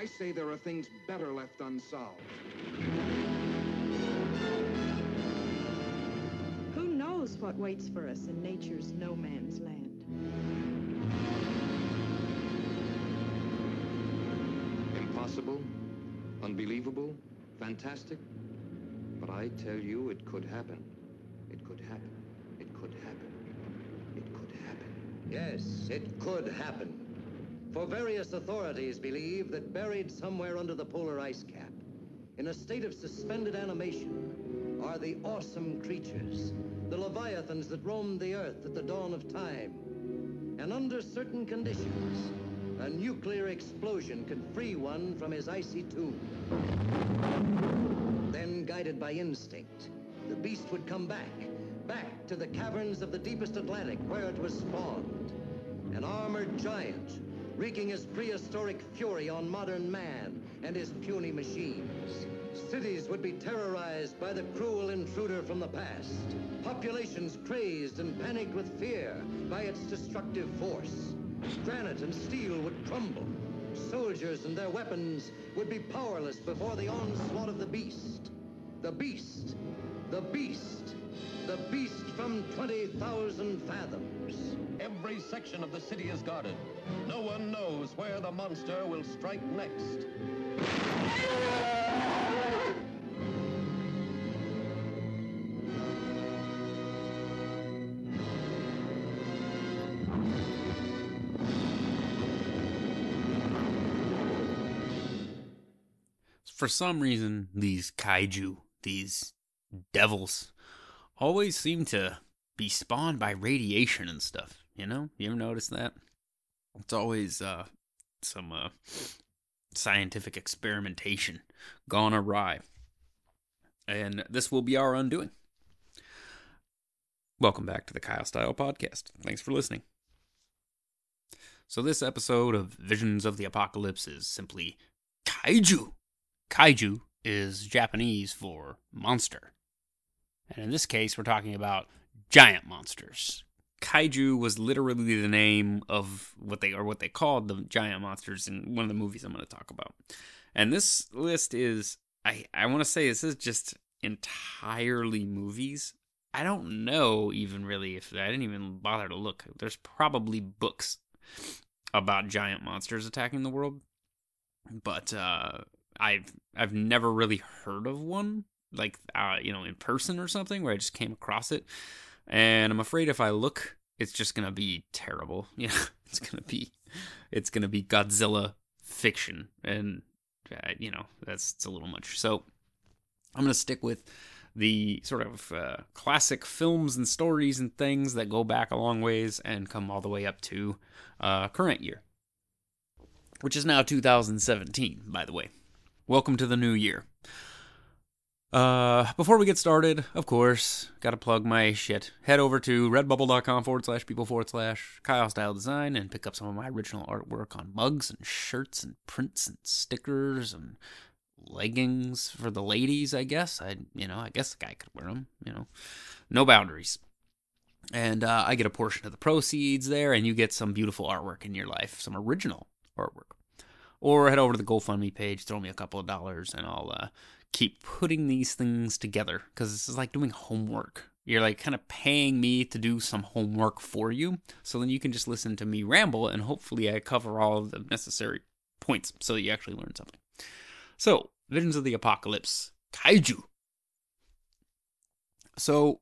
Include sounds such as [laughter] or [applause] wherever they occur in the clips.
I say there are things better left unsolved. Who knows what waits for us in nature's no man's land? Impossible, unbelievable, fantastic. But I tell you, it could happen. It could happen. It could happen. It could happen. Yes, it could happen. For various authorities believe that buried somewhere under the polar ice cap, in a state of suspended animation, are the awesome creatures, the leviathans that roamed the earth at the dawn of time. And under certain conditions, a nuclear explosion could free one from his icy tomb. Then, guided by instinct, the beast would come back, back to the caverns of the deepest Atlantic where it was spawned. An armored giant, wreaking his prehistoric fury on modern man and his puny machines. Cities would be terrorized by the cruel intruder from the past. Populations crazed and panicked with fear by its destructive force. Granite and steel would crumble. Soldiers and their weapons would be powerless before the onslaught of the beast. The beast. The beast. The beast from 20,000 fathoms. Every section of the city is guarded. No one knows where the monster will strike next. For some reason, these kaiju, these devils, always seem to be spawned by radiation and stuff. You know, you ever notice that? It's always uh, some uh, scientific experimentation gone awry, and this will be our undoing. Welcome back to the Kyle Style Podcast. Thanks for listening. So, this episode of Visions of the Apocalypse is simply kaiju. Kaiju is Japanese for monster. And in this case, we're talking about giant monsters. Kaiju was literally the name of what they or what they called the giant monsters in one of the movies I'm going to talk about. And this list is I I want to say this is just entirely movies. I don't know even really if I didn't even bother to look. There's probably books about giant monsters attacking the world, but uh, I've I've never really heard of one like uh, you know in person or something where I just came across it, and I'm afraid if I look, it's just gonna be terrible. [laughs] Yeah, it's gonna be it's gonna be Godzilla fiction, and uh, you know that's it's a little much. So I'm gonna stick with the sort of uh, classic films and stories and things that go back a long ways and come all the way up to uh, current year, which is now 2017, by the way. Welcome to the new year. Uh, before we get started, of course, gotta plug my shit. Head over to redbubble.com forward slash people forward slash Kyle Style Design and pick up some of my original artwork on mugs and shirts and prints and stickers and leggings for the ladies, I guess. I, you know, I guess the guy could wear them, you know. No boundaries. And uh, I get a portion of the proceeds there, and you get some beautiful artwork in your life, some original artwork. Or head over to the GoFundMe page, throw me a couple of dollars, and I'll uh, keep putting these things together because this is like doing homework. You're like kind of paying me to do some homework for you. So then you can just listen to me ramble and hopefully I cover all the necessary points so that you actually learn something. So, Visions of the Apocalypse, Kaiju. So,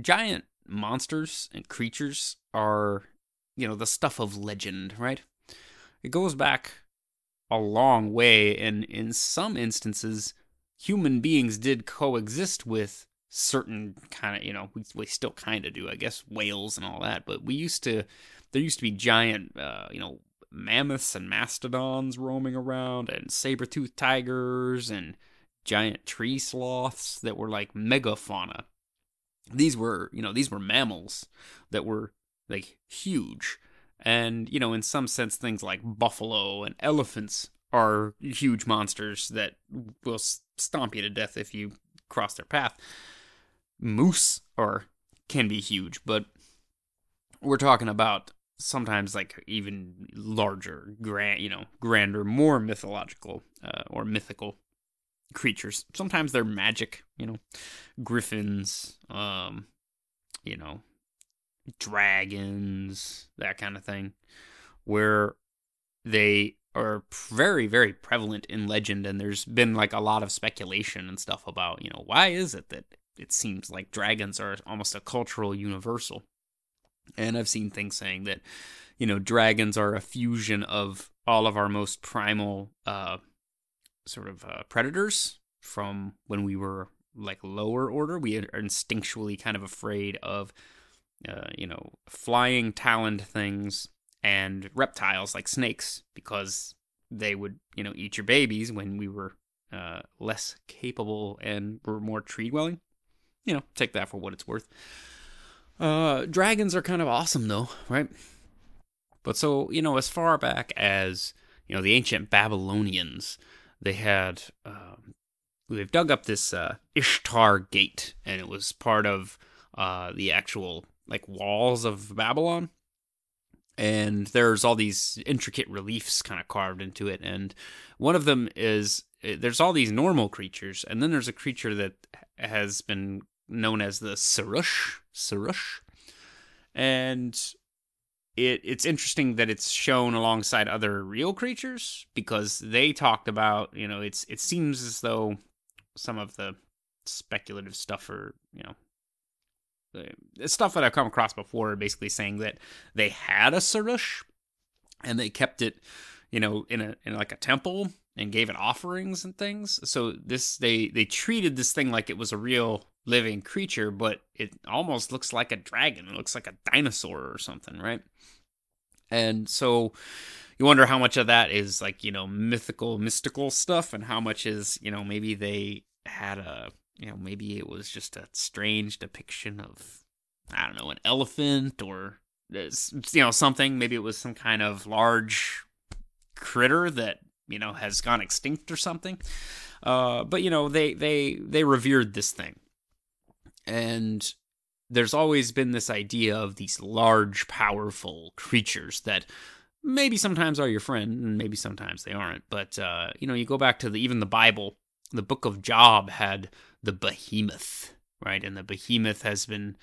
giant monsters and creatures are, you know, the stuff of legend, right? It goes back a long way, and in some instances, human beings did coexist with certain kind of you know we, we still kind of do i guess whales and all that but we used to there used to be giant uh, you know mammoths and mastodons roaming around and saber-toothed tigers and giant tree sloths that were like megafauna these were you know these were mammals that were like huge. And you know in some sense things like buffalo and elephants are huge monsters that will stomp you to death if you cross their path. Moose are can be huge, but we're talking about sometimes like even larger, grand, you know, grander, more mythological uh, or mythical creatures. Sometimes they're magic, you know, griffins, um, you know, dragons, that kind of thing, where they are very, very prevalent in legend. And there's been like a lot of speculation and stuff about, you know, why is it that it seems like dragons are almost a cultural universal? And I've seen things saying that, you know, dragons are a fusion of all of our most primal uh, sort of uh, predators from when we were like lower order. We are instinctually kind of afraid of, uh, you know, flying taloned things and reptiles like snakes because they would, you know, eat your babies when we were uh, less capable and were more tree dwelling. You know, take that for what it's worth. Uh, dragons are kind of awesome though, right? But so, you know, as far back as, you know, the ancient Babylonians, they had, um, they've dug up this uh, Ishtar Gate, and it was part of uh, the actual, like, walls of Babylon. And there's all these intricate reliefs kind of carved into it. And one of them is eh, there's all these normal creatures, and then there's a creature that has been known as the Sarush. Sarush. And it it's interesting that it's shown alongside other real creatures because they talked about, you know, it's it seems as though some of the speculative stuff or, you know, the stuff that I've come across before basically saying that they had a Sarush and they kept it, you know, in a in like a temple and gave it offerings and things. So this they they treated this thing like it was a real living creature, but it almost looks like a dragon. It looks like a dinosaur or something, right? And so you wonder how much of that is like, you know, mythical, mystical stuff and how much is, you know, maybe they had a, you know, maybe it was just a strange depiction of, I don't know, an elephant or, you know, something. Maybe it was some kind of large critter that, you know, has gone extinct or something. Uh, but, you know, they, they, they revered this thing and there's always been this idea of these large, powerful creatures that maybe sometimes are your friend and maybe sometimes they aren't. But, uh, you know, you go back to the, even the Bible, the book of Job had the behemoth, right? And the behemoth has been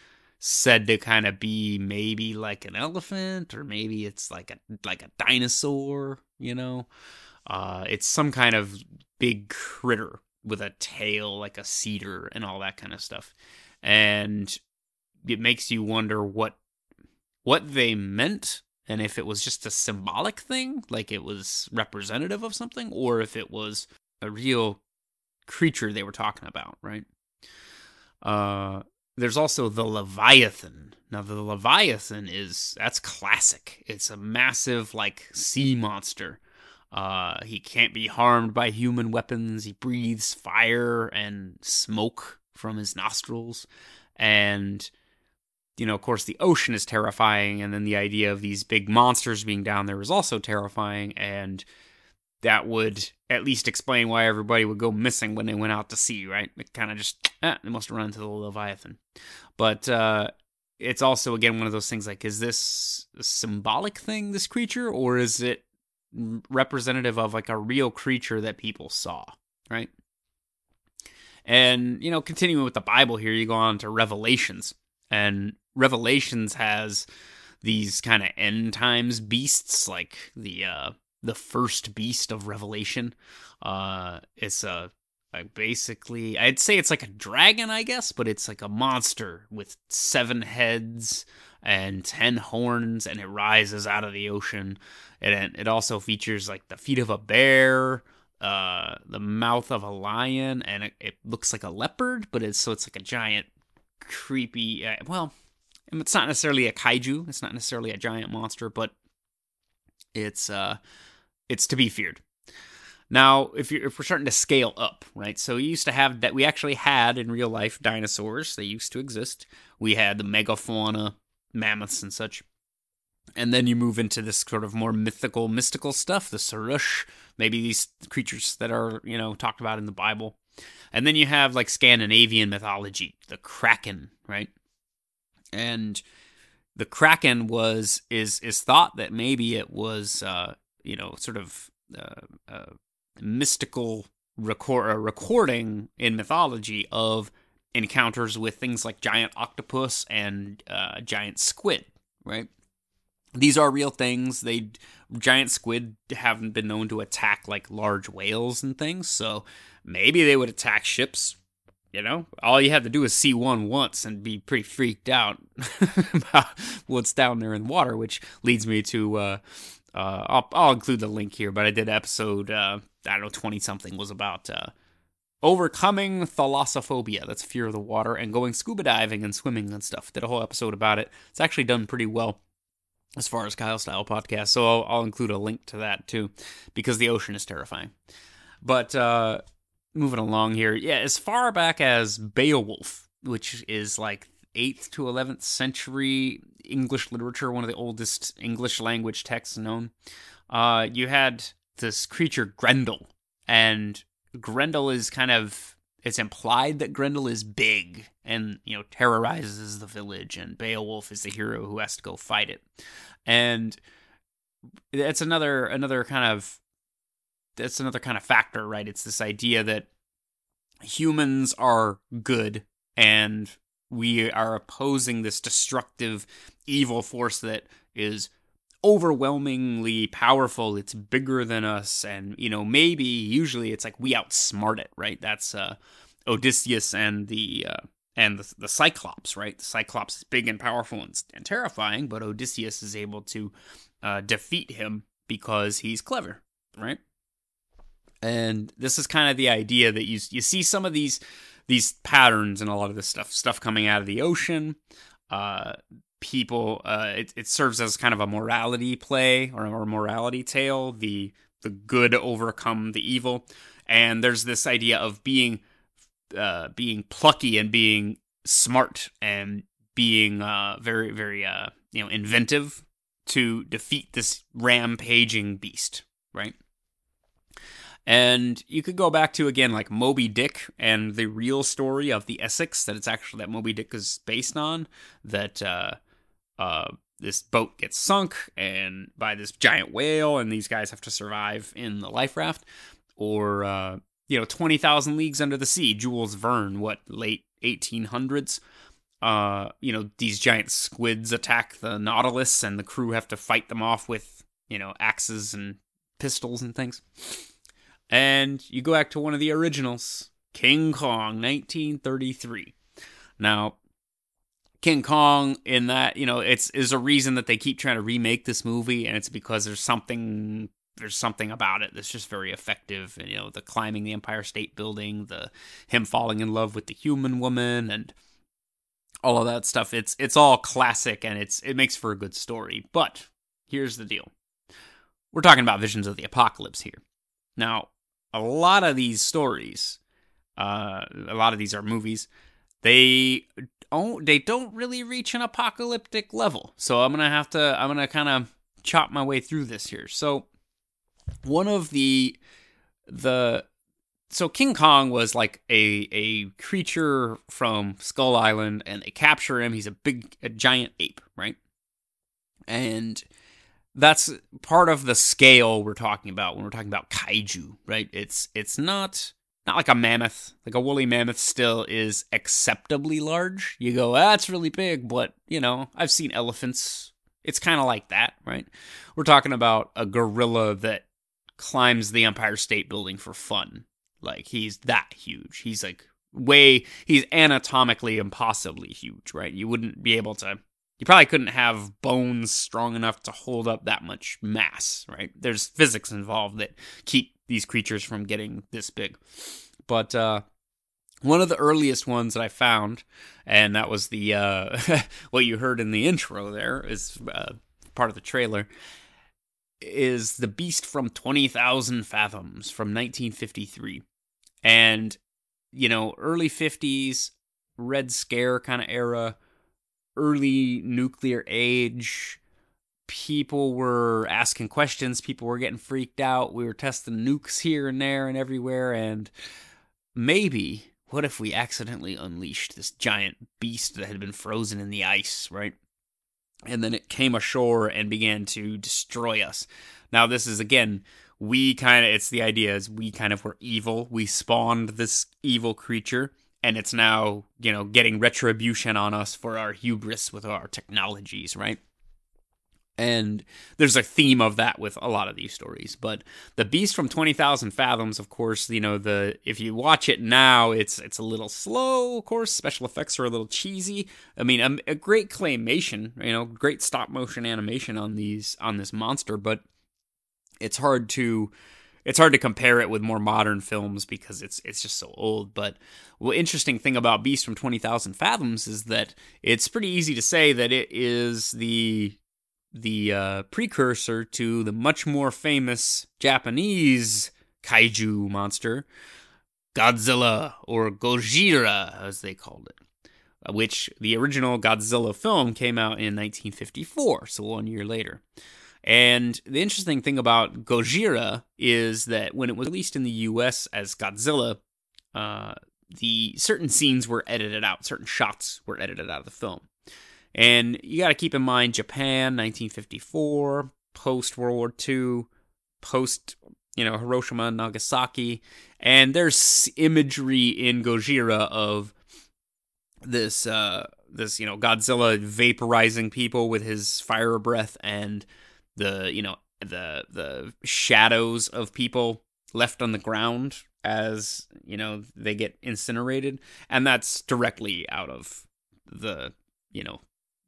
said to kind of be maybe like an elephant or maybe it's like a like a dinosaur you know uh it's some kind of big critter with a tail like a cedar and all that kind of stuff and it makes you wonder what what they meant and if it was just a symbolic thing like it was representative of something or if it was a real creature they were talking about right uh there's also the leviathan now the leviathan is that's classic it's a massive like sea monster uh he can't be harmed by human weapons he breathes fire and smoke from his nostrils. And, you know, of course, the ocean is terrifying. And then the idea of these big monsters being down there is also terrifying. And that would at least explain why everybody would go missing when they went out to sea, right? It kind of just, eh, they must have run into the Leviathan. But, uh, it's also again one of those things like is this a symbolic thing this creature or is it representative of like a real creature that people saw right and, you know, continuing with the Bible here, you go on to Revelations. And Revelations has these kind of end times beasts, like the uh the first beast of Revelation. Uh it's a basically I'd say it's like a dragon, I guess, but it's like a monster with seven heads and ten horns, and it rises out of the ocean. And it also features like the feet of a bear, uh, the mouth of a lion, and it, it, looks like a leopard, but it's so it's like a giant, creepy. Uh, well, it's not necessarily a kaiju. It's not necessarily a giant monster, but it's uh, it's to be feared. Now, if you're, if we're starting to scale up, right? So we used to have that. We actually had in real life dinosaurs. They used to exist. We had the megafauna, mammoths, and such. And then you move into this sort of more mythical, mystical stuff, the Sarush, maybe these creatures that are, you know, talked about in the Bible. And then you have like Scandinavian mythology, the Kraken, right? And the kraken was is is thought that maybe it was uh, you know sort of uh, uh, mystical record a recording in mythology of encounters with things like giant octopus and uh, giant squid, right? These are real things. They giant squid haven't been known to attack like large whales and things, so maybe they would attack ships. You know, all you have to do is see one once and be pretty freaked out [laughs] about what's down there in the water, which leads me to uh, uh, I'll, I'll include the link here, but I did episode, uh, I don't know, 20 something was about uh, overcoming thalassophobia. That's fear of the water and going scuba diving and swimming and stuff. Did a whole episode about it. It's actually done pretty well as far as Kyle Style podcast. So I'll, I'll include a link to that too because the ocean is terrifying. But uh, moving along here, yeah, as far back as Beowulf, which is like 8th to 11th century English literature, one of the oldest English language texts known. Uh, you had this creature Grendel, and Grendel is kind of it's implied that Grendel is big and you know terrorizes the village, and Beowulf is the hero who has to go fight it, and that's another another kind of that's another kind of factor, right? It's this idea that humans are good and we are opposing this destructive evil force that is overwhelmingly powerful. It's bigger than us and you know maybe usually it's like we outsmart it right? That's uh odysseus and the uh and the, the cyclops right? The cyclops is big and powerful and, and terrifying but odysseus is able to uh, defeat him because he's clever right? And this is kind of the idea that you you see some of these these patterns and a lot of this stuff stuff coming out of the ocean. Uh people uh it, it serves as kind of a morality play or a morality tale the the good overcome the evil. And there's this idea of being uh being plucky and being smart and being uh very very uh you know inventive to defeat this rampaging beast right and you could go back to again like Moby Dick and the real story of the Essex that it's actually that Moby Dick is based on. That uh, uh, this boat gets sunk and by this giant whale, and these guys have to survive in the life raft. Or uh, you know, Twenty Thousand Leagues Under the Sea, Jules Verne, what late 1800s. Uh, you know, these giant squids attack the Nautilus, and the crew have to fight them off with you know axes and pistols and things. And you go back to one of the originals, King Kong, 1933. Now, King Kong in that, you know, it's is a reason that they keep trying to remake this movie, and it's because there's something there's something about it that's just very effective. And, you know, the climbing the Empire State Building, the him falling in love with the human woman, and all of that stuff. It's it's all classic, and it's it makes for a good story. But here's the deal: we're talking about visions of the apocalypse here. Now, a lot of these stories, uh, a lot of these are movies. They don't they don't really reach an apocalyptic level. So I'm gonna have to I'm gonna kind of chop my way through this here. So one of the the so King Kong was like a a creature from Skull Island, and they capture him. He's a big, a giant ape, right? And that's part of the scale we're talking about when we're talking about kaiju, right? It's it's not not like a mammoth. Like a woolly mammoth still is acceptably large. You go, ah, that's really big, but you know, I've seen elephants. It's kind of like that, right? We're talking about a gorilla that climbs the Empire State Building for fun. Like he's that huge. He's like way he's anatomically impossibly huge, right? You wouldn't be able to you probably couldn't have bones strong enough to hold up that much mass, right? There's physics involved that keep these creatures from getting this big. But uh, one of the earliest ones that I found, and that was the uh, [laughs] what you heard in the intro there is uh, part of the trailer, is the Beast from Twenty Thousand Fathoms from 1953, and you know early 50s Red Scare kind of era early nuclear age. People were asking questions. People were getting freaked out. We were testing nukes here and there and everywhere. And maybe, what if we accidentally unleashed this giant beast that had been frozen in the ice, right? and then it came ashore and began to destroy us. Now, this is again, we kind of, it's the idea is we kind of were evil. We spawned this evil creature, and it's now, you know, getting retribution on us for our hubris with our technologies, right? And there's a theme of that with a lot of these stories. But the Beast from Twenty Thousand Fathoms, of course, you know the if you watch it now, it's it's a little slow. Of course, special effects are a little cheesy. I mean, a, a great claymation, you know, great stop motion animation on these on this monster, but it's hard to it's hard to compare it with more modern films because it's it's just so old. But the interesting thing about Beast from Twenty Thousand Fathoms is that it's pretty easy to say that it is the the uh, precursor to the much more famous Japanese kaiju monster, Godzilla or Gojira, as they called it, which the original Godzilla film came out in 1954, so one year later. And the interesting thing about Gojira is that when it was released in the US as Godzilla, uh, the certain scenes were edited out, certain shots were edited out of the film. And you got to keep in mind Japan, 1954, post World War II, post you know Hiroshima Nagasaki, and there's imagery in Gojira of this uh, this you know Godzilla vaporizing people with his fire breath and the you know the the shadows of people left on the ground as you know they get incinerated and that's directly out of the you know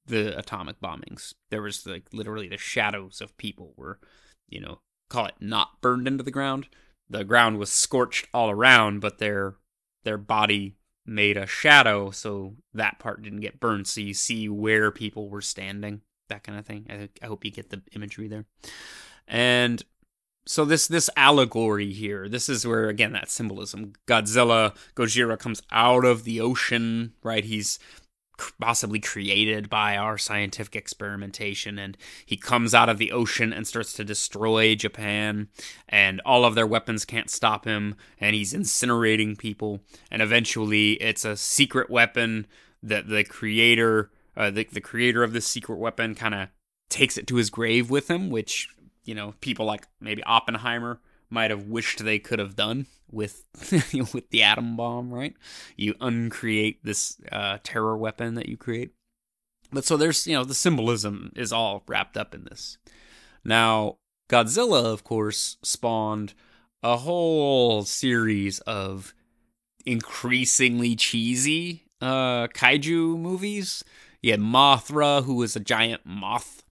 the atomic bombings. There was like literally the shadows of people were, you know, call it not burned into the ground. The ground was scorched all around, but their their body made a shadow, so that part didn't get burned. So you see where people were standing, that kind of thing. I, I hope you get the imagery there. And so this this allegory here, this is where again that symbolism. Godzilla, Gojira comes out of the ocean, right? He's possibly created by our scientific experimentation and he comes out of the ocean and starts to destroy Japan and all of their weapons can't stop him and he's incinerating people and eventually it's a secret weapon that the creator uh, the, the creator of this secret weapon kind of takes it to his grave with him which you know people like maybe Oppenheimer might have wished they could have done with [laughs] with the atom bomb, right? You uncreate this uh, terror weapon that you create. But so there's, you know, the symbolism is all wrapped up in this. Now, Godzilla, of course, spawned a whole series of increasingly cheesy uh, kaiju movies. You had Mothra, who was a giant moth.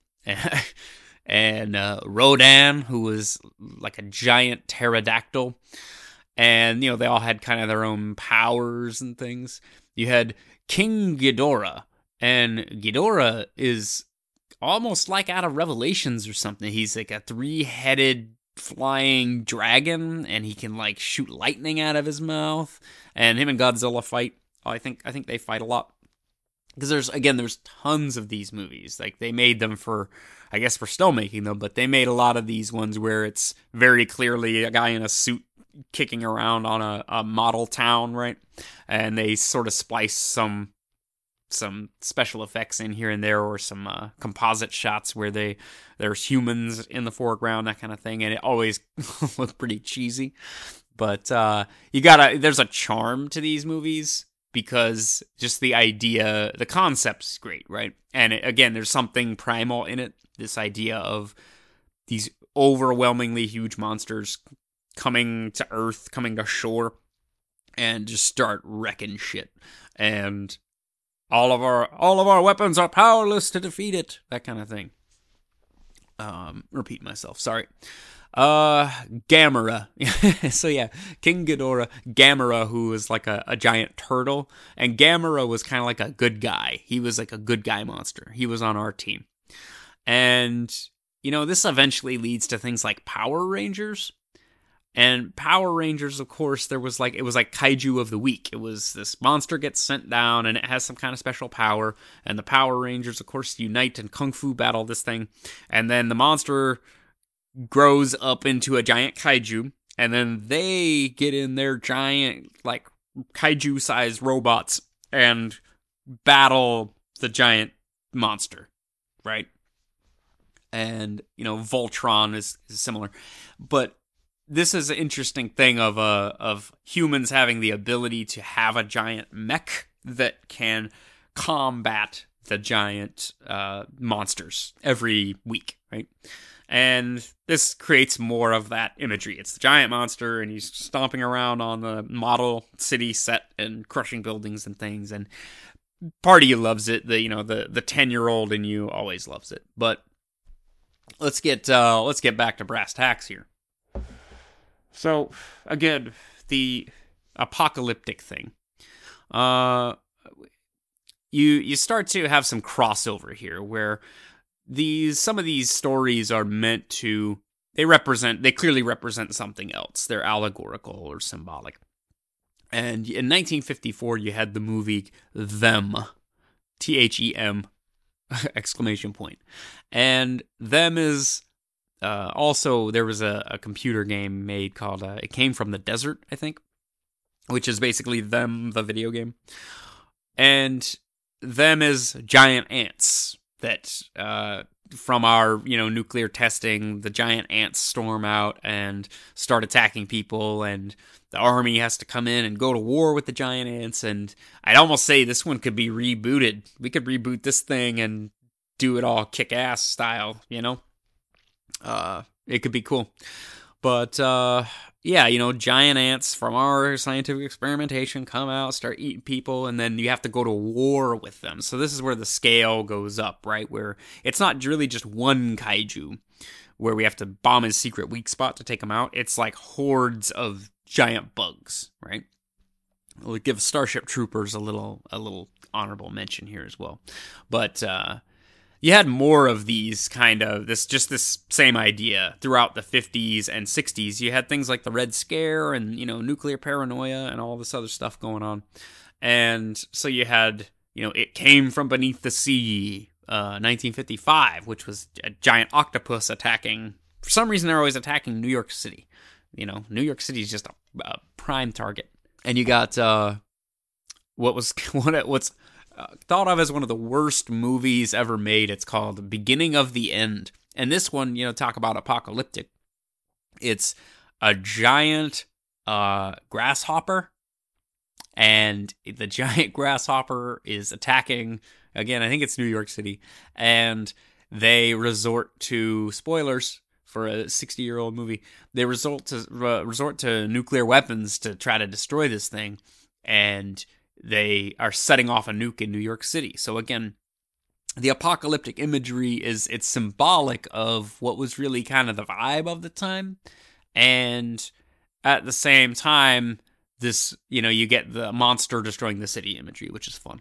[laughs] and uh, Rodan, who was like a giant pterodactyl. And, you know, they all had kind of their own powers and things. You had King Ghidorah, and Ghidorah is almost like out of Revelations or something. He's like a three headed flying dragon, and he can like shoot lightning out of his mouth. And him and Godzilla fight. I think I think they fight a lot because there's again there's tons of these movies. Like they made them for I guess we're still making them, but they made a lot of these ones where it's very clearly a guy in a suit kicking around on a, a model town, right? And they sort of splice some some special effects in here and there or some uh, composite shots where they there's humans in the foreground that kind of thing and it always [laughs] looks pretty cheesy but uh, you gotta there's a charm to these movies because just the idea the concept is great right and it, again there's something primal in it this idea of these overwhelmingly huge monsters coming to Earth, coming to shore, and just start wrecking shit. And all of our all of our weapons are powerless to defeat it. That kind of thing. Um, repeat myself. Sorry. Uh, Gamera. [laughs] so yeah, King Ghidorah, Gamera, who was like a, a giant turtle, and Gamera was kind of like a good guy. He was like a good guy monster. He was on our team. And, you know, this eventually leads to things like Power Rangers. And Power Rangers, of course, there was like, it was like Kaiju of the Week. It was this monster gets sent down and it has some kind of special power. And the Power Rangers, of course, unite and kung fu battle this thing. And then the monster grows up into a giant Kaiju. And then they get in their giant, like, Kaiju sized robots and battle the giant monster right? And you know, Voltron is, is similar, but this is an interesting thing of uh of humans having the ability to have a giant mech that can combat the giant uh, monsters every week, right? And this creates more of that imagery. It's the giant monster, and he's stomping around on the model city set and crushing buildings and things. And part of you loves it. The you know the the ten year old in you always loves it. But let's get uh, let's get back to brass tacks here. So again, the apocalyptic thing. Uh, you you start to have some crossover here where these some of these stories are meant to they represent they clearly represent something else. They're allegorical or symbolic. And in 1954 you had the movie Them T H E M [laughs] exclamation point. And Them is uh, also there was a, a, computer game made called uh, it came from the desert i think which is basically them the video game and them is giant ants that uh, from our you know nuclear testing the giant ants storm out and start attacking people and the army has to come in and go to war with the giant ants. And i'd almost say this one could be rebooted. We could reboot this thing and do it all kick ass style you know? Uh it could be cool. But uh yeah, you know, giant ants from our scientific experimentation come out, start eating people, and then you have to go to war with them. So this is where the scale goes up, right? Where it's not really just one kaiju where we have to bomb his secret weak spot to take him out. It's like hordes of giant bugs, right? We'll give Starship Troopers a little a little honorable mention here as well. But uh you had more of these kind of this just this same idea throughout the 50s and 60s you had things like the red scare and you know nuclear paranoia and all this other stuff going on. And so you had you know it came from beneath the sea uh, 1955 which was a giant octopus attacking for some reason they're always attacking new york city. You know new york city is just a, a prime target. And you got uh what was [laughs] what what's uh, thought of as one of the worst movies ever made. It's called Beginning of the End. And this one, you know, talk about apocalyptic. It's a giant uh, grasshopper, and the [laughs] giant grasshopper is attacking. Again, I think it's New York City, and they resort to spoilers for a 60 year old movie. They resort to uh, resort to nuclear weapons to try to destroy this thing, and they are setting off a nuke in New York City. So again, the apocalyptic imagery is it's symbolic of what was really kind of the vibe of the time. And at the same time this you know you get the monster destroying the city imagery which is fun.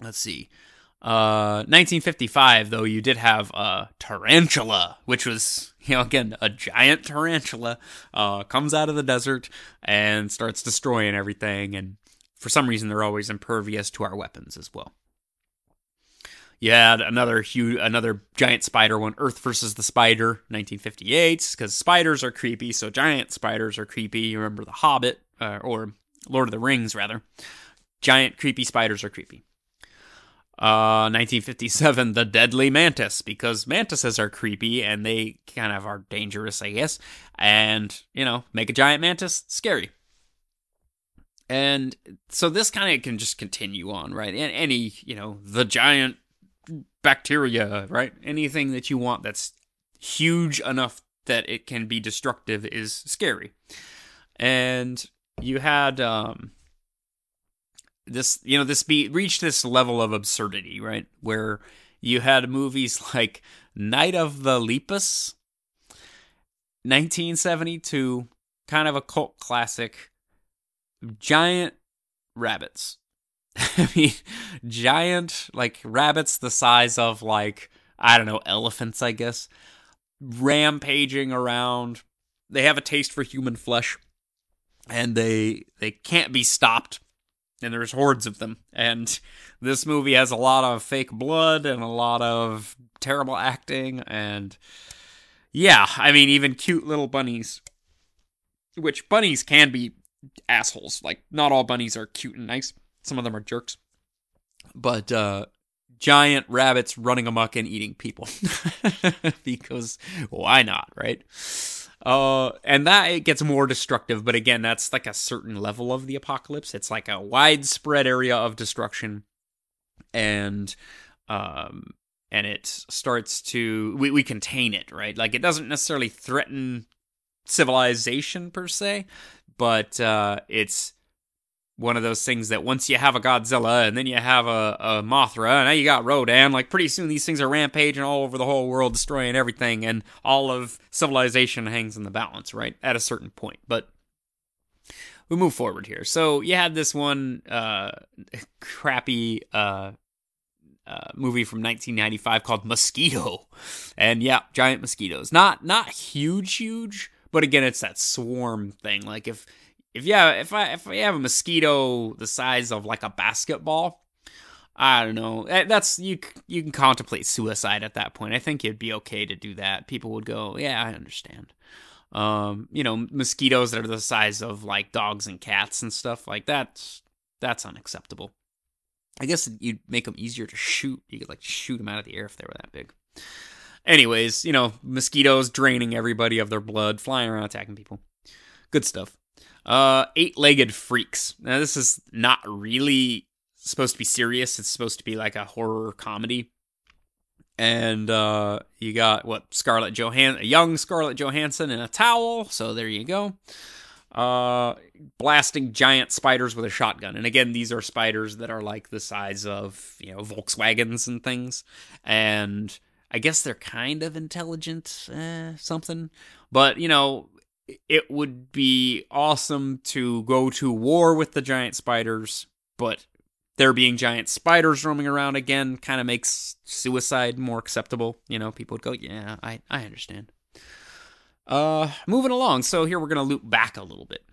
Let's see. Uh 1955 though you did have a tarantula which was you know again a giant tarantula uh comes out of the desert and starts destroying everything. And for some reason they're always impervious to our weapons as well. You had another huge, another giant spider one, Earth versus the Spider, 1958, because spiders are creepy, so giant spiders are creepy. You remember The Hobbit, uh, or Lord of the Rings, rather. Giant creepy spiders are creepy. Uh, 1957, The Deadly Mantis, because mantises are creepy and they kind of are dangerous, I guess. And, you know, make a giant mantis, scary. And so this kind of can just continue on, right? And any, you know, the giant bacteria, right? Anything that you want that's huge enough that it can be destructive is scary. And you had um this, you know, this be reached this level of absurdity, right? Where you had movies [laughs] like Night of the Lepus 1972, kind of a cult classic giant rabbits. [laughs] I mean, giant like rabbits the size of like I don't know elephants, I guess, rampaging around. They have a taste for human flesh, and they they can't be stopped. And there's hordes of them. And this movie has a lot of fake blood and a lot of terrible acting. And yeah, I mean, even cute little bunnies, which bunnies can be assholes. Like, not all bunnies are cute and nice. Some of them are jerks. But uh, giant rabbits running amok and eating people [laughs] because why not, right? Uh, and that it gets more destructive, but again, that's like a certain level of the apocalypse. It's like a widespread area of destruction, and um, and it starts to we, we contain it, right? Like it doesn't necessarily threaten civilization per se, but uh, it's one of those things that once you have a Godzilla and then you have a, a Mothra and now you got Rodan, like pretty soon these things are rampaging all over the whole world, destroying everything, and all of civilization hangs in the balance, right? At a certain point. But we move forward here. So you had this one uh, [laughs] crappy uh, uh, movie from 1995 called Mosquito, and yeah, giant mosquitoes. Not not huge, huge, but again, it's that swarm thing. Like if if yeah, if I if I have a mosquito the size of like a basketball, I don't know. Eh, that's you. You can contemplate suicide at that point. I think it'd be okay to do that. People would go, "Yeah, I understand." Um, you know, mosquitoes that are the size of like dogs and cats and stuff like that's That's unacceptable. I guess you'd make them easier to shoot. You could like shoot them out of the air if they were that big. Anyways, you know, mosquitoes draining everybody of their blood, flying around attacking people. Good stuff. Uh, Eight Legged Freaks. Now, this is not really supposed to be serious. It's supposed to be like a horror comedy. And uh, you got what Scarlett Johansson, a young Scarlett Johansson in a towel. So there you go. Uh, blasting giant spiders with a shotgun. And again, these are spiders that are like the size of you know Volkswagens and things. And I guess they're kind of intelligent, eh, something. But you know, it would be awesome to go to war with the giant spiders, but there being giant spiders roaming around again kind of makes suicide more acceptable. You know, people would go, "Yeah, I I understand." Uh, moving along. So here we're gonna loop back a little bit.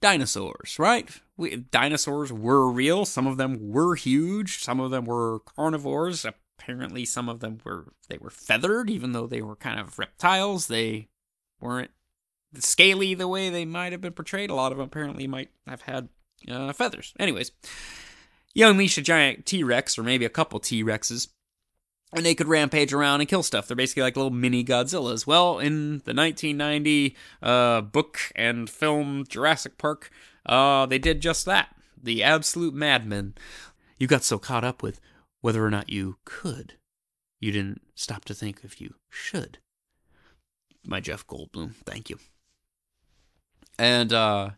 Dinosaurs, right? We, dinosaurs were real. Some of them were huge. Some of them were carnivores. Apparently, some of them were they were feathered, even though they were kind of reptiles. They weren't scaly the way they might have been portrayed. A lot of them apparently might have had uh, feathers. Anyways, you unleash a giant T Rex or maybe a couple T Rexes, and they could rampage around and kill stuff. They're basically like little mini Godzillas. Well, in the 1990 uh, book and film Jurassic Park, uh, they did just that. The absolute madmen. You got so caught up with whether or not you could, you didn't stop to think if you should my Jeff Goldblum. Thank you. And uh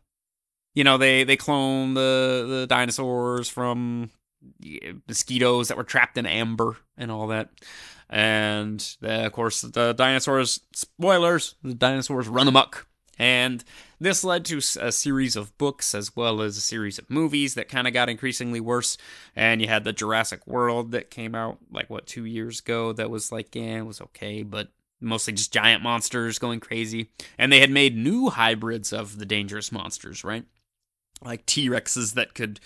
you know, they they clone the the dinosaurs from mosquitoes that were trapped in amber and all that. And uh, of course, the dinosaurs, spoilers, the dinosaurs run amok. And this led to a series of books as well as a series of movies that kind of got increasingly worse. And you had the Jurassic World that came out like, what, two years ago that was like, yeah, it was okay, but mostly just giant monsters going crazy. And they had made new hybrids of the dangerous monsters, right? Like T Rexes that could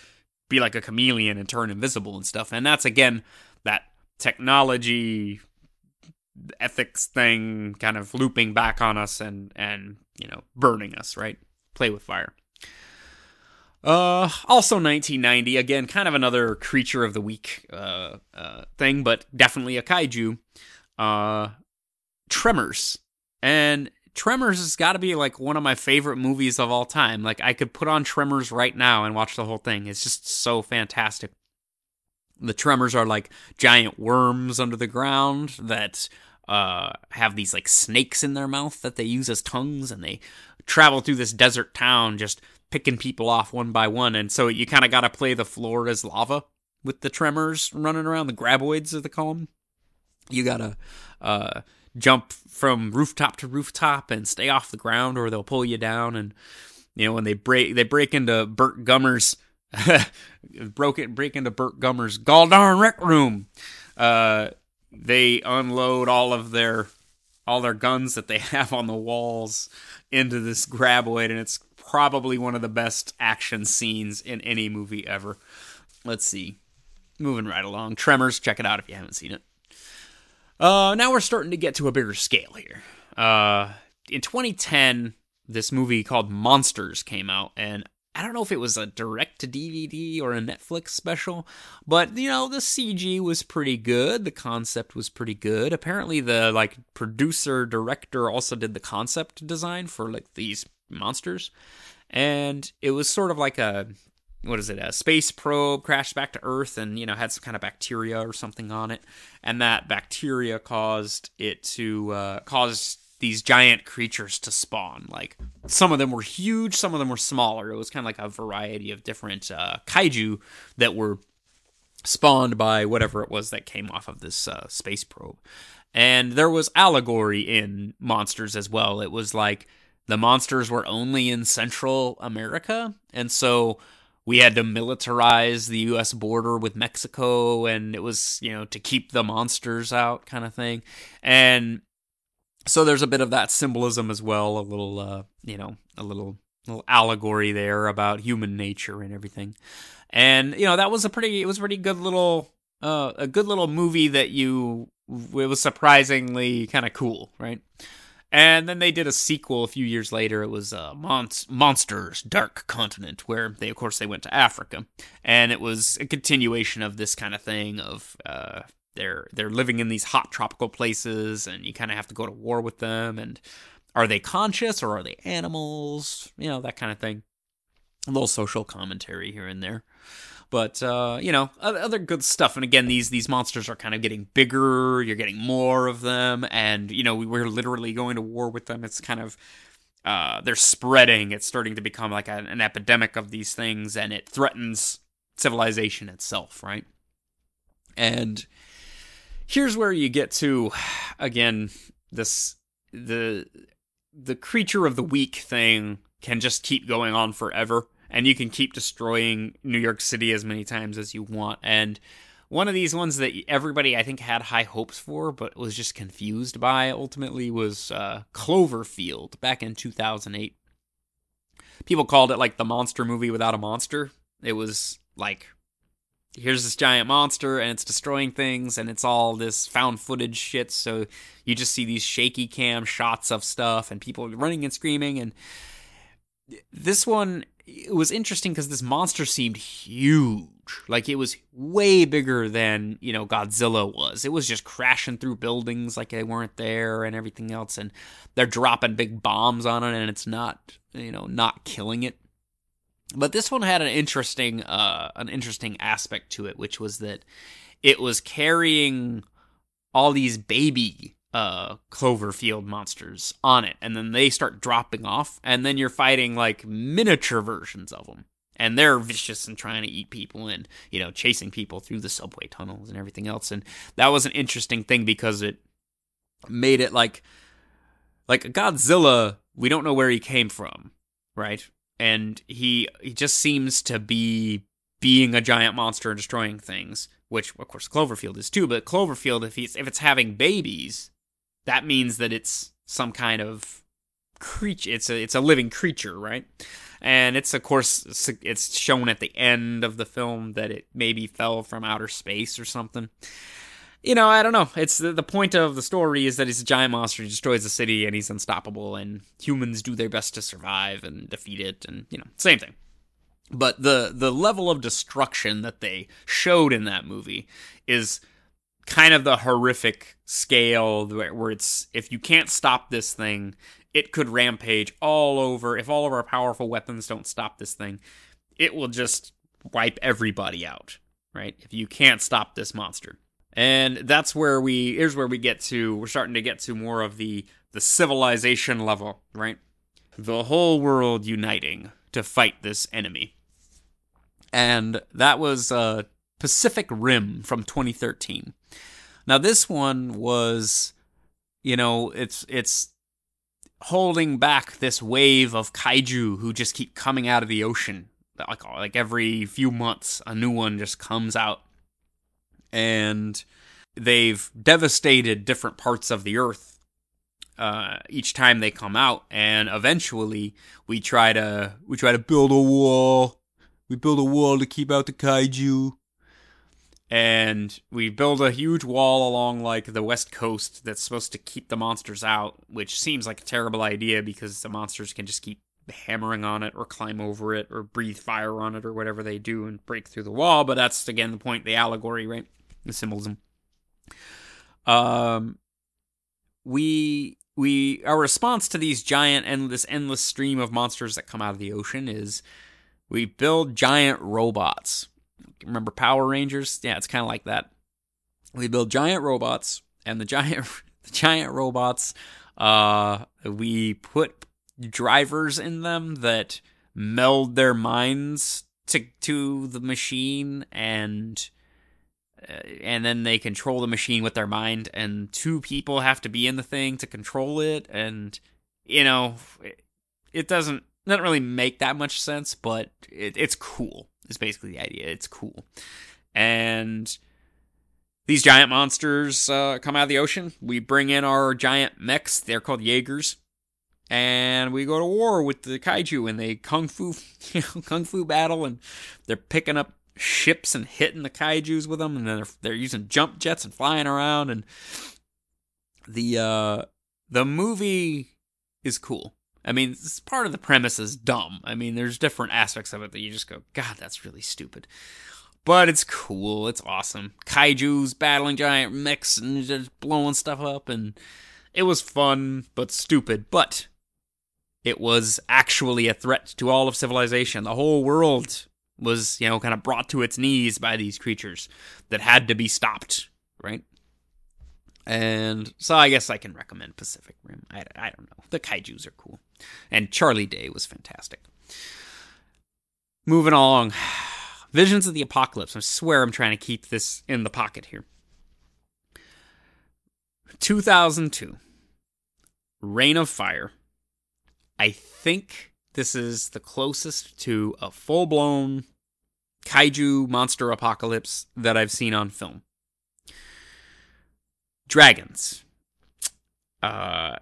be like a chameleon and turn invisible and stuff. And that's again that technology ethics thing kind of looping back on us and and you know burning us right play with fire uh also 1990 again kind of another creature of the week uh, uh thing but definitely a kaiju uh Tremors. And Tremors has got to be like one of my favorite movies of all time. Like I could put on Tremors right now and watch the whole thing. It's just so fantastic. The Tremors are like giant worms under the ground that uh, have these like snakes in their mouth that they use as tongues, and they travel through this desert town just picking people off one by one. And so you kind of got to play the floor as lava with the Tremors running around. The graboids, they call them. You gotta uh, jump from rooftop to rooftop and stay off the ground or they'll pull you down and you know when they break they break into Burt Gummer's [laughs] broke it break into Burt Gummer's gall darn rec room uh they unload all of their all their guns that they [laughs] have on the walls into this graboid and it's probably one of the best action scenes in any movie ever. Let's see. Moving right along. Tremors check it out if you haven't seen it. Uh, now we're starting to get to a bigger scale here. Uh, in 2010, this movie called Monsters came out, and I don't know if it was a direct to DVD or a Netflix special, but you know, the CG was pretty good. The concept was pretty good. Apparently the like producer director also did the concept design for like these monsters. And it was sort of like a what is it? A space probe crashed back to Earth and you know had some kind of bacteria or something on it, and that bacteria caused it to uh, cause these giant creatures to spawn. Like some of them were huge, some of them were smaller. It was kind of like a variety of different uh, kaiju that were spawned by whatever it was that came off of this uh, space probe. And there was allegory in monsters as well. It was like the monsters were only in Central America, and so we had to militarize the US border with Mexico and it was, you know, to keep the monsters out kind of thing. And so there's a bit of that symbolism as well, a little uh, you know, a little little allegory there about human nature and everything. And you know, that was a pretty it was a pretty good little uh a good little movie that you it was surprisingly kind of cool, right? And then they did a sequel a few years later. It was uh, Mon- Monsters Dark Continent, where they, of course, they went to Africa, and it was a continuation of this kind of thing of uh, they're they're living in these hot tropical places, and you kind of have to go to war with them. And are they conscious or are they animals? You know that kind of thing. A little social commentary here and there but uh, you know other good stuff and again these these monsters are kind of getting bigger you're getting more of them and you know we're literally going to war with them it's kind of uh, they're spreading it's starting to become like an, an epidemic of these things and it threatens civilization itself right and here's where you get to again this the the creature of the week thing can just keep going on forever and you can keep destroying New York City as many times as you want. And one of these ones that everybody I think had high hopes for, but was just confused by ultimately was uh, Cloverfield back in 2008. People called it like the monster movie without a monster. It was like here's this giant monster and it's destroying things and it's all this found footage shit so you just see these shaky cam shots of stuff and people running and screaming and this one it was interesting because this monster seemed huge. Like it was way bigger than, you know, Godzilla was. It was just crashing through buildings like they weren't there and everything else. And they're dropping big bombs on it and it's not, you know, not killing it. But this one had an interesting, uh, an interesting aspect to it, which was that it was carrying all these baby uh, Cloverfield monsters on it, and then they start dropping off, and then you're fighting like miniature versions of them, and they're vicious and trying to eat people and you know chasing people through the subway tunnels and everything else, and that was an interesting thing because it made it like like Godzilla. We don't know where he came from, right? And he he just seems to be being a giant monster and destroying things, which of course Cloverfield is too. But Cloverfield, if he's if it's having babies, that means that it's some kind of creature. It's a it's a living creature, right? And it's of course it's shown at the end of the film that it maybe fell from outer space or something. You know, I don't know. It's the, the point of the story is that he's a giant monster. He destroys the city and he's unstoppable, and humans do their best to survive and defeat it, and you know, same thing. But the the level of destruction that they showed in that movie is kind of the horrific scale where, where it's if you can't stop this thing, it could rampage all over. If all of our powerful weapons don't stop this thing, it will just wipe everybody out, right? If you can't stop this monster. And that's where we here's where we get to we're starting to get to more of the the civilization level, right? The whole world uniting to fight this enemy. And that was uh Pacific Rim from 2013. Now this one was, you know, it's it's holding back this wave of kaiju who just keep coming out of the ocean. Like like every few months, a new one just comes out, and they've devastated different parts of the earth uh, each time they come out. And eventually, we try to we try to build a wall. We build a wall to keep out the kaiju and we build a huge wall along like the west coast that's supposed to keep the monsters out which seems like a terrible idea because the monsters can just keep hammering on it or climb over it or breathe fire on it or whatever they do and break through the wall. But that's again the point, the allegory, right? The symbolism. Um, we we our response to these giant and this endless stream of monsters that come out of the ocean is we build giant robots. Remember Power Rangers? Yeah, it's kind of like that. We build giant robots, and the giant [laughs] the giant robots, uh, we put drivers in them that meld their minds to to the machine and and then they control the machine with their mind and two people have to be in the thing to control it and you know it, it doesn't doesn't really make that much sense but it, it's cool is basically the idea. It's cool. And these giant monsters uh, come out of the ocean. We bring in our giant mechs. They're called jaegers. And we go to war with the kaiju and they kung fu [laughs] you know, kung fu battle and they're picking up ships and hitting the kaiju's with them and then they're, they're using jump jets and flying around and the uh the movie is cool. I mean it's part of the premise is dumb. I mean there's different aspects of it that you just go god that's really stupid. But it's cool. It's awesome. Kaiju's battling giant mechs and just blowing stuff up and it was fun but stupid. But it was actually a threat to all of civilization. The whole world was, you know, kind of brought to its knees by these creatures that had to be stopped, right? And so I guess I can recommend Pacific Rim. I, I don't know. The kaijus are cool. And Charlie Day was fantastic. Moving along. [sighs] Visions of the Apocalypse. I swear I'm trying to keep this in the pocket here. 2002. Reign of Fire. I think this is the closest to a full blown kaiju monster apocalypse that I've seen on film. Dragons. Uh,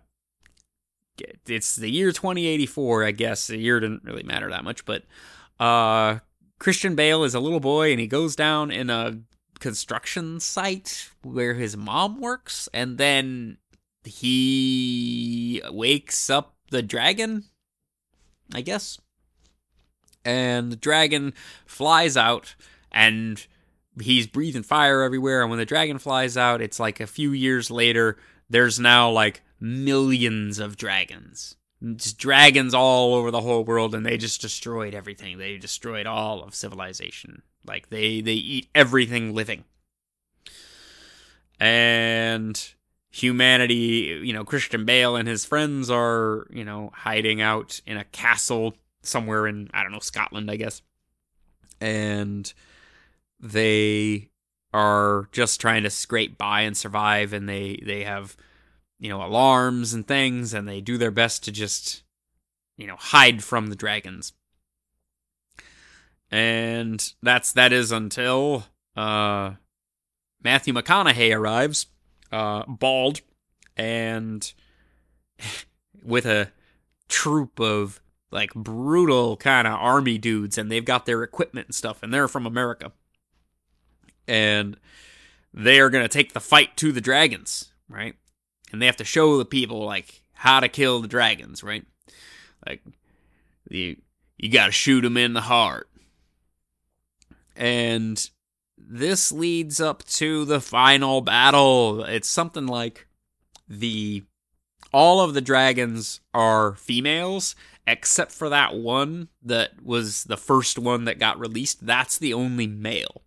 it's the year 2084, I guess. The year didn't really matter that much, but uh, Christian Bale is a little boy and he goes down in a construction site where his mom works, and then he wakes up the dragon I guess. And the dragon flies out and he's breathing fire everywhere. And when the dragon flies out, it's like a few years later, there's now like millions of dragons. Just dragons all over the whole world, and they just destroyed everything. They destroyed all of civilization. Like they they eat everything living. And humanity, you know, Christian Bale and his friends are, you know, hiding out in a castle somewhere in, I don't know, Scotland, I guess. And they are just trying to scrape by and survive and they they have you know alarms and things and they do their best to just you know hide from the dragons and that's that is until uh Matthew McConaughey arrives uh, bald, and [laughs] with a troop of like brutal kind of army dudes, and they've got their equipment and stuff, and they're from America, and they are gonna take the fight to the dragons, right? And they have to show the people like how to kill the dragons, right? Like you you got to shoot them in the heart. And this leads up to the final battle. It's something like the all of the dragons are females except for that one that was the first one that got released. That's the only male.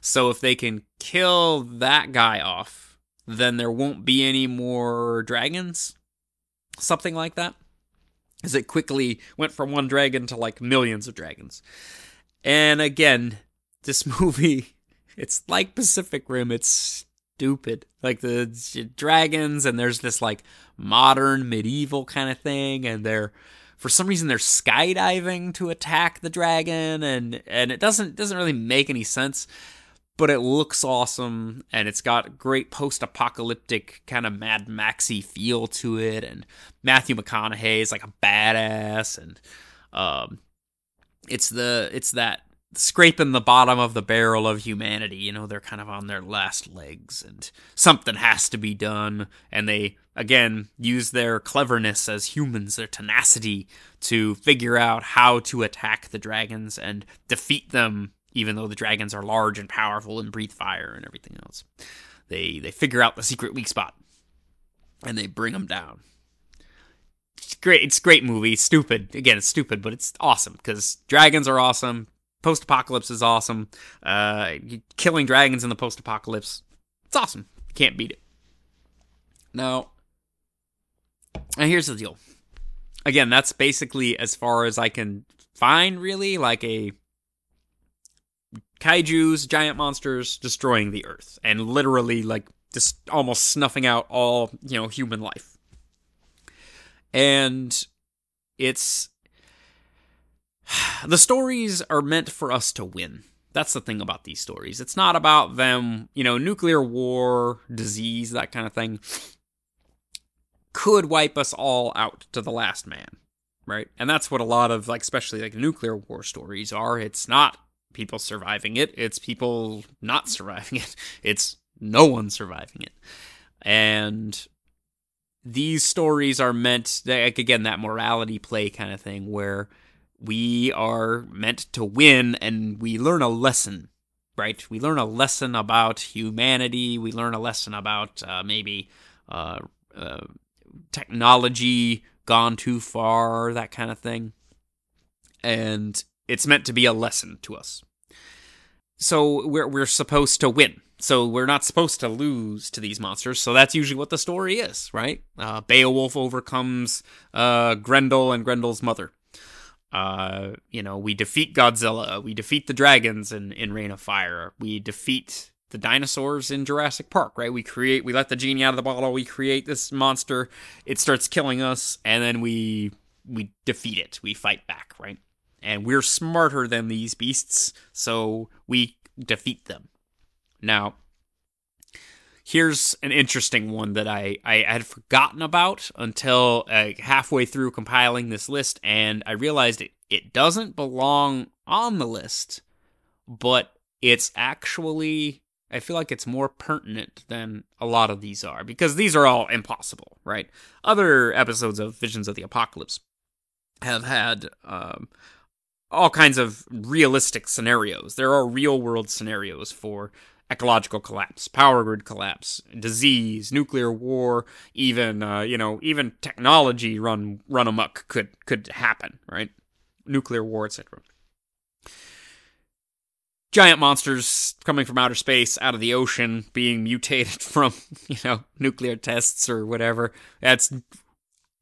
So if they can kill that guy off, then there won't be any more dragons. Something like that. As it quickly went from one dragon to like millions of dragons. And again, this [laughs] movie it's like Pacific Rim. It's stupid. Like the dragons, and there's this like modern medieval kind of thing, and they're for some reason they're skydiving to attack the dragon, and and it doesn't doesn't really make any sense. But it looks awesome, and it's got great post-apocalyptic kind of Mad Maxy feel to it, and Matthew McConaughey is like a badass, and um, it's the it's that scraping the bottom of the barrel of humanity. You know, they're kind of on their last legs, and something has to be done. And they, again, use their cleverness as humans, their tenacity, to figure out how to attack the dragons and defeat them, even though the dragons are large and powerful and breathe fire and everything else. They they figure out the secret weak spot, and they bring them down. It's great. It's great movie. Stupid. Again, it's stupid, but it's awesome because dragons are awesome post apocalypse is awesome. Uh, killing dragons in the post apocalypse, it's awesome. can't beat it. Now, and here's the deal. Again, that's basically as far as I can find, really, like a kaiju's, giant monsters destroying the earth, and literally, like, just almost snuffing out all, you know, human life. And it's [sighs] the stories are meant for us to win. That's the thing about these stories. It's not about them, you know, nuclear war, disease, that kind of thing could wipe us all out to the last man, right? And that's what a lot of like especially like nuclear war stories are. It's not people surviving it, it's people not [laughs] surviving it. It's no one surviving it. And these stories are meant like again that morality play kind of thing where we are meant to win and we learn a lesson, right? We learn a lesson about humanity. We learn a lesson about uh, maybe uh, uh, technology gone too far, that kind of thing. And it's meant to be a lesson to us. So we're we're supposed to win. So we're not supposed to lose to these monsters. So that's usually what the story is, right? Uh, Beowulf overcomes uh, Grendel and Grendel's mother. Uh, you know, we defeat Godzilla, we defeat the dragons in, in Reign of Fire, we defeat the dinosaurs in Jurassic Park, right? We create, we let the genie out of the bottle, we create this monster, it starts killing us, and then we we defeat it, we fight back, right? And we're smarter than these beasts, so we defeat them. Now, here's an interesting one that I, I had forgotten about until uh, halfway through compiling this list, and I realized it, it doesn't belong on the list, but it's actually, I feel like it's more pertinent than a lot of these are, because these are all impossible, right? Other episodes of Visions of the Apocalypse have had um, all kinds of realistic scenarios. There are real world scenarios for ecological collapse, power grid collapse, disease, nuclear war, even uh, you know even technology run run amok could could happen, right? Nuclear war, etc. Giant monsters coming from outer space, out of the ocean, being mutated [laughs] from you know nuclear tests or whatever. That's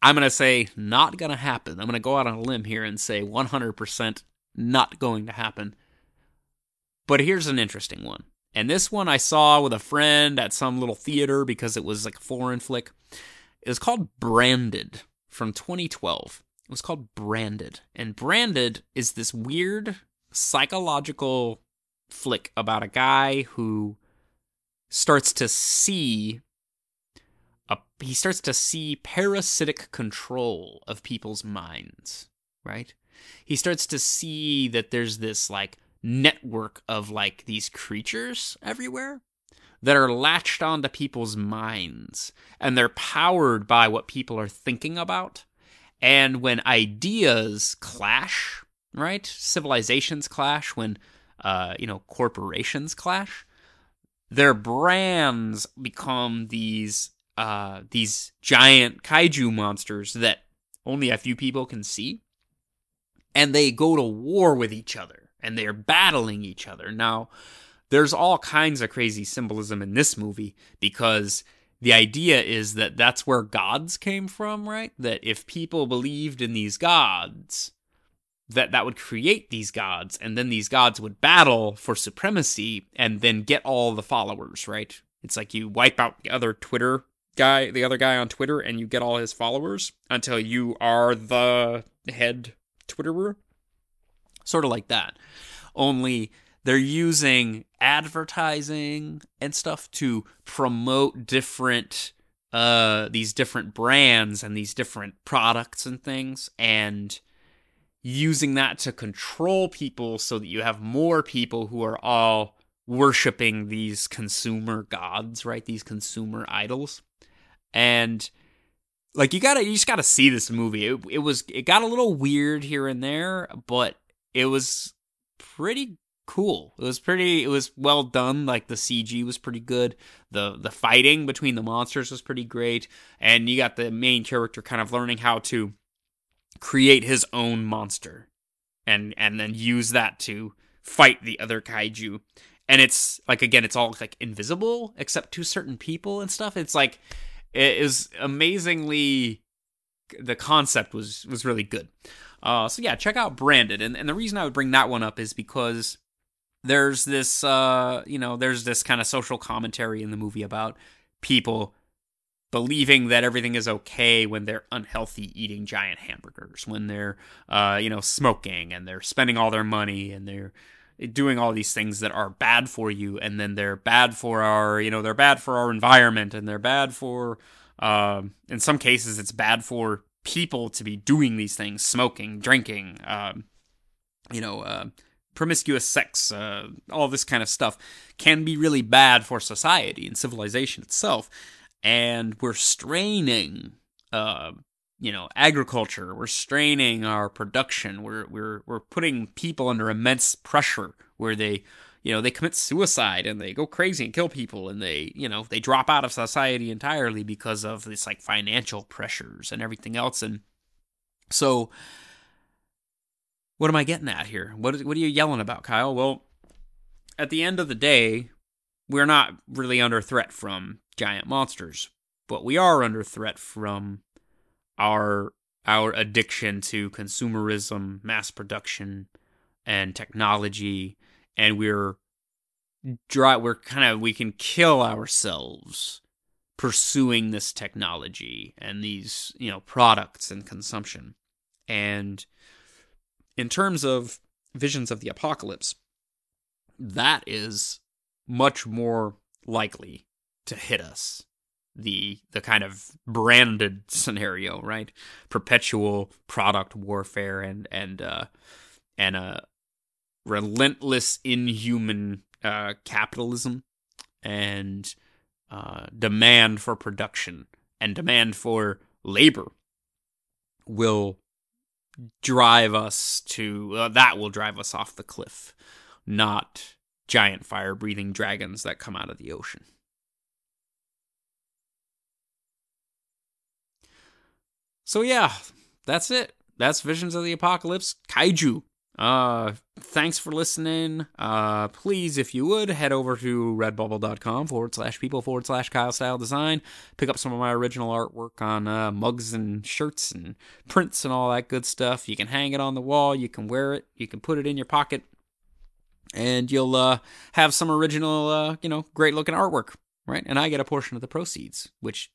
I'm gonna say not gonna happen. I'm gonna go out on a limb here and say 100% not going to happen. But here's an interesting one. And this one I saw with a friend at some little theater because it was like a foreign flick. It was called Branded from 2012. It was called Branded. And Branded is this weird psychological flick about a guy who starts to see a, he starts to see parasitic control of people's minds, right? He starts to see that there's this like network of like these creatures everywhere that are latched onto people's minds and they're powered by what people are thinking about. And when ideas clash, right? Civilizations clash, when, uh, you know, corporations clash, their brands become these, uh, these giant kaiju monsters that only a few people can see. And they go to war with each other and they're battling each other. Now, there's all kinds of crazy symbolism in this movie because the idea is that that's where gods came from, right? That if people believed in these gods, that that would create these gods and then these gods would battle for supremacy and then get all the followers, right? It's like you wipe out the other Twitter guy, the other guy on Twitter and you get all his followers until you are the head Twitterer. Sort of like that. Only they're using advertising and stuff to promote different uh these different brands and these different products and things and using that to control people so that you have more people who are all worshiping these consumer gods, right? These consumer idols. And like you gotta you just gotta see this movie. It, it was it got a little weird here and there, but it was pretty cool. It was pretty it was well done. Like the CG was pretty good. The the fighting between the monsters was pretty great. And you got the main character kind of learning how to create his own monster and and then use that to fight the other kaiju. And it's like again, it's all like invisible except to certain people and stuff. It's like it is amazingly the concept was was really good. Uh, so yeah, check out Branded, and and the reason I would bring that one up is because there's this uh, you know there's this kind of social commentary in the movie about people believing that everything is okay when they're unhealthy eating giant hamburgers when they're uh, you know smoking and they're spending all their money and they're doing all these things that are bad for you. And then they're bad for our you know they're bad for our environment and they're bad for uh, in some cases it's bad for people to be doing these things smoking drinking um, you know uh, promiscuous sex uh, all this kind of stuff can be really bad for society and civilization itself. And we're straining uh, you know agriculture. We're straining our production. We're we're we're putting people under immense pressure where they you know they commit suicide and they go crazy and kill people and they you know they drop out of society entirely because of this like financial pressures and everything else. And so what am i getting at here? What what are you yelling about kyle? Well at the end of the day we're not really under threat from giant monsters, but we are under threat from our our addiction to consumerism, mass production, and technology, and we're dry we're kind of we can kill ourselves pursuing this technology and these, you know, products and consumption. And in terms of visions of the apocalypse, that is much more likely to hit us the the kind of branded [laughs] scenario, right? Perpetual product warfare and and uh, and a relentless inhuman uh, capitalism and uh, demand for production and demand for labor will drive us to uh, that will drive us off the cliff, not giant fire breathing dragons that come out of the ocean. So yeah, that's it. That's Visions of the Apocalypse Kaiju. Uh thanks for listening. Uh please, if you would, head over to redbubble.com forward slash people forward slash Kyle Style Design. Pick up some of my original artwork on uh, mugs and shirts and prints and all that good stuff. You can hang it on the wall, you can wear it, you can put it in your pocket, and you'll uh have some original uh, you know, great looking artwork, right? And I get a portion of the proceeds, which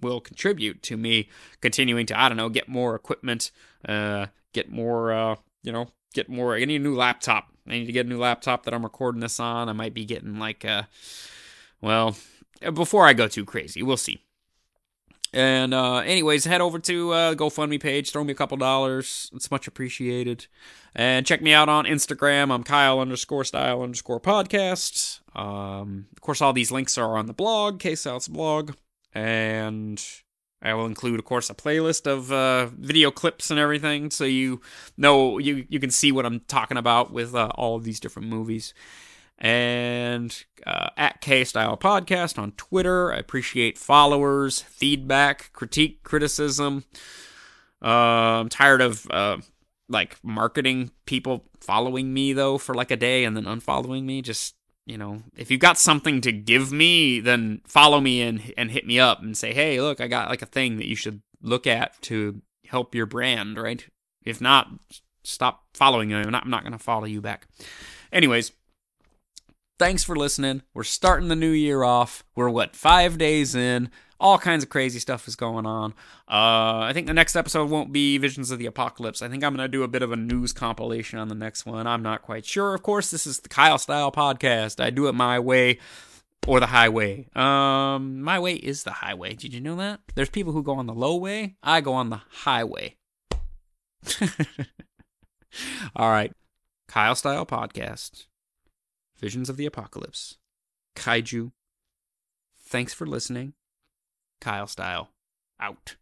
will contribute to me continuing to I don't know get more equipment, uh, get more uh, you know get more. I need a new laptop. I need to get a new laptop that I'm recording this on. I might be getting like uh, well before I go too crazy, we'll see. And uh, anyways, head over to uh, GoFundMe page, throw me a couple dollars. It's much appreciated. And check me out on Instagram. I'm Kyle underscore style underscore podcast. Um, of course, all these links are on the blog, K South's blog and I will include, of course, a playlist of uh, video clips and everything, so you know you you can see what I'm talking about with uh, all of these different movies. And uh, at K Style Podcast on Twitter, I appreciate followers, feedback, critique, criticism. Uh, I'm tired of uh, like marketing people following me though for like a day and then unfollowing me. Just you know, if you've got something to give me, then follow me and and hit me up and say, hey, look, I got like a thing that you should look at to help your brand, right? If not, stop following me. I'm not, I'm not going to follow you back. Anyways, thanks for listening. We're starting the new year off. We're what five days in all kinds of crazy stuff is going on. Uh, I think the next episode won't be Visions of the Apocalypse. I think I'm going to do a bit of a news compilation on the next one. I'm not quite sure. Of course, this is the Kyle Style podcast. I do it my way or the highway. Um, my way is the highway. Did you know that? There's people who go on the low way. I go on the highway. [laughs] All right. Kyle Style Podcast. Visions of the Apocalypse. Kaiju. Thanks for listening. Kyle Style. Out.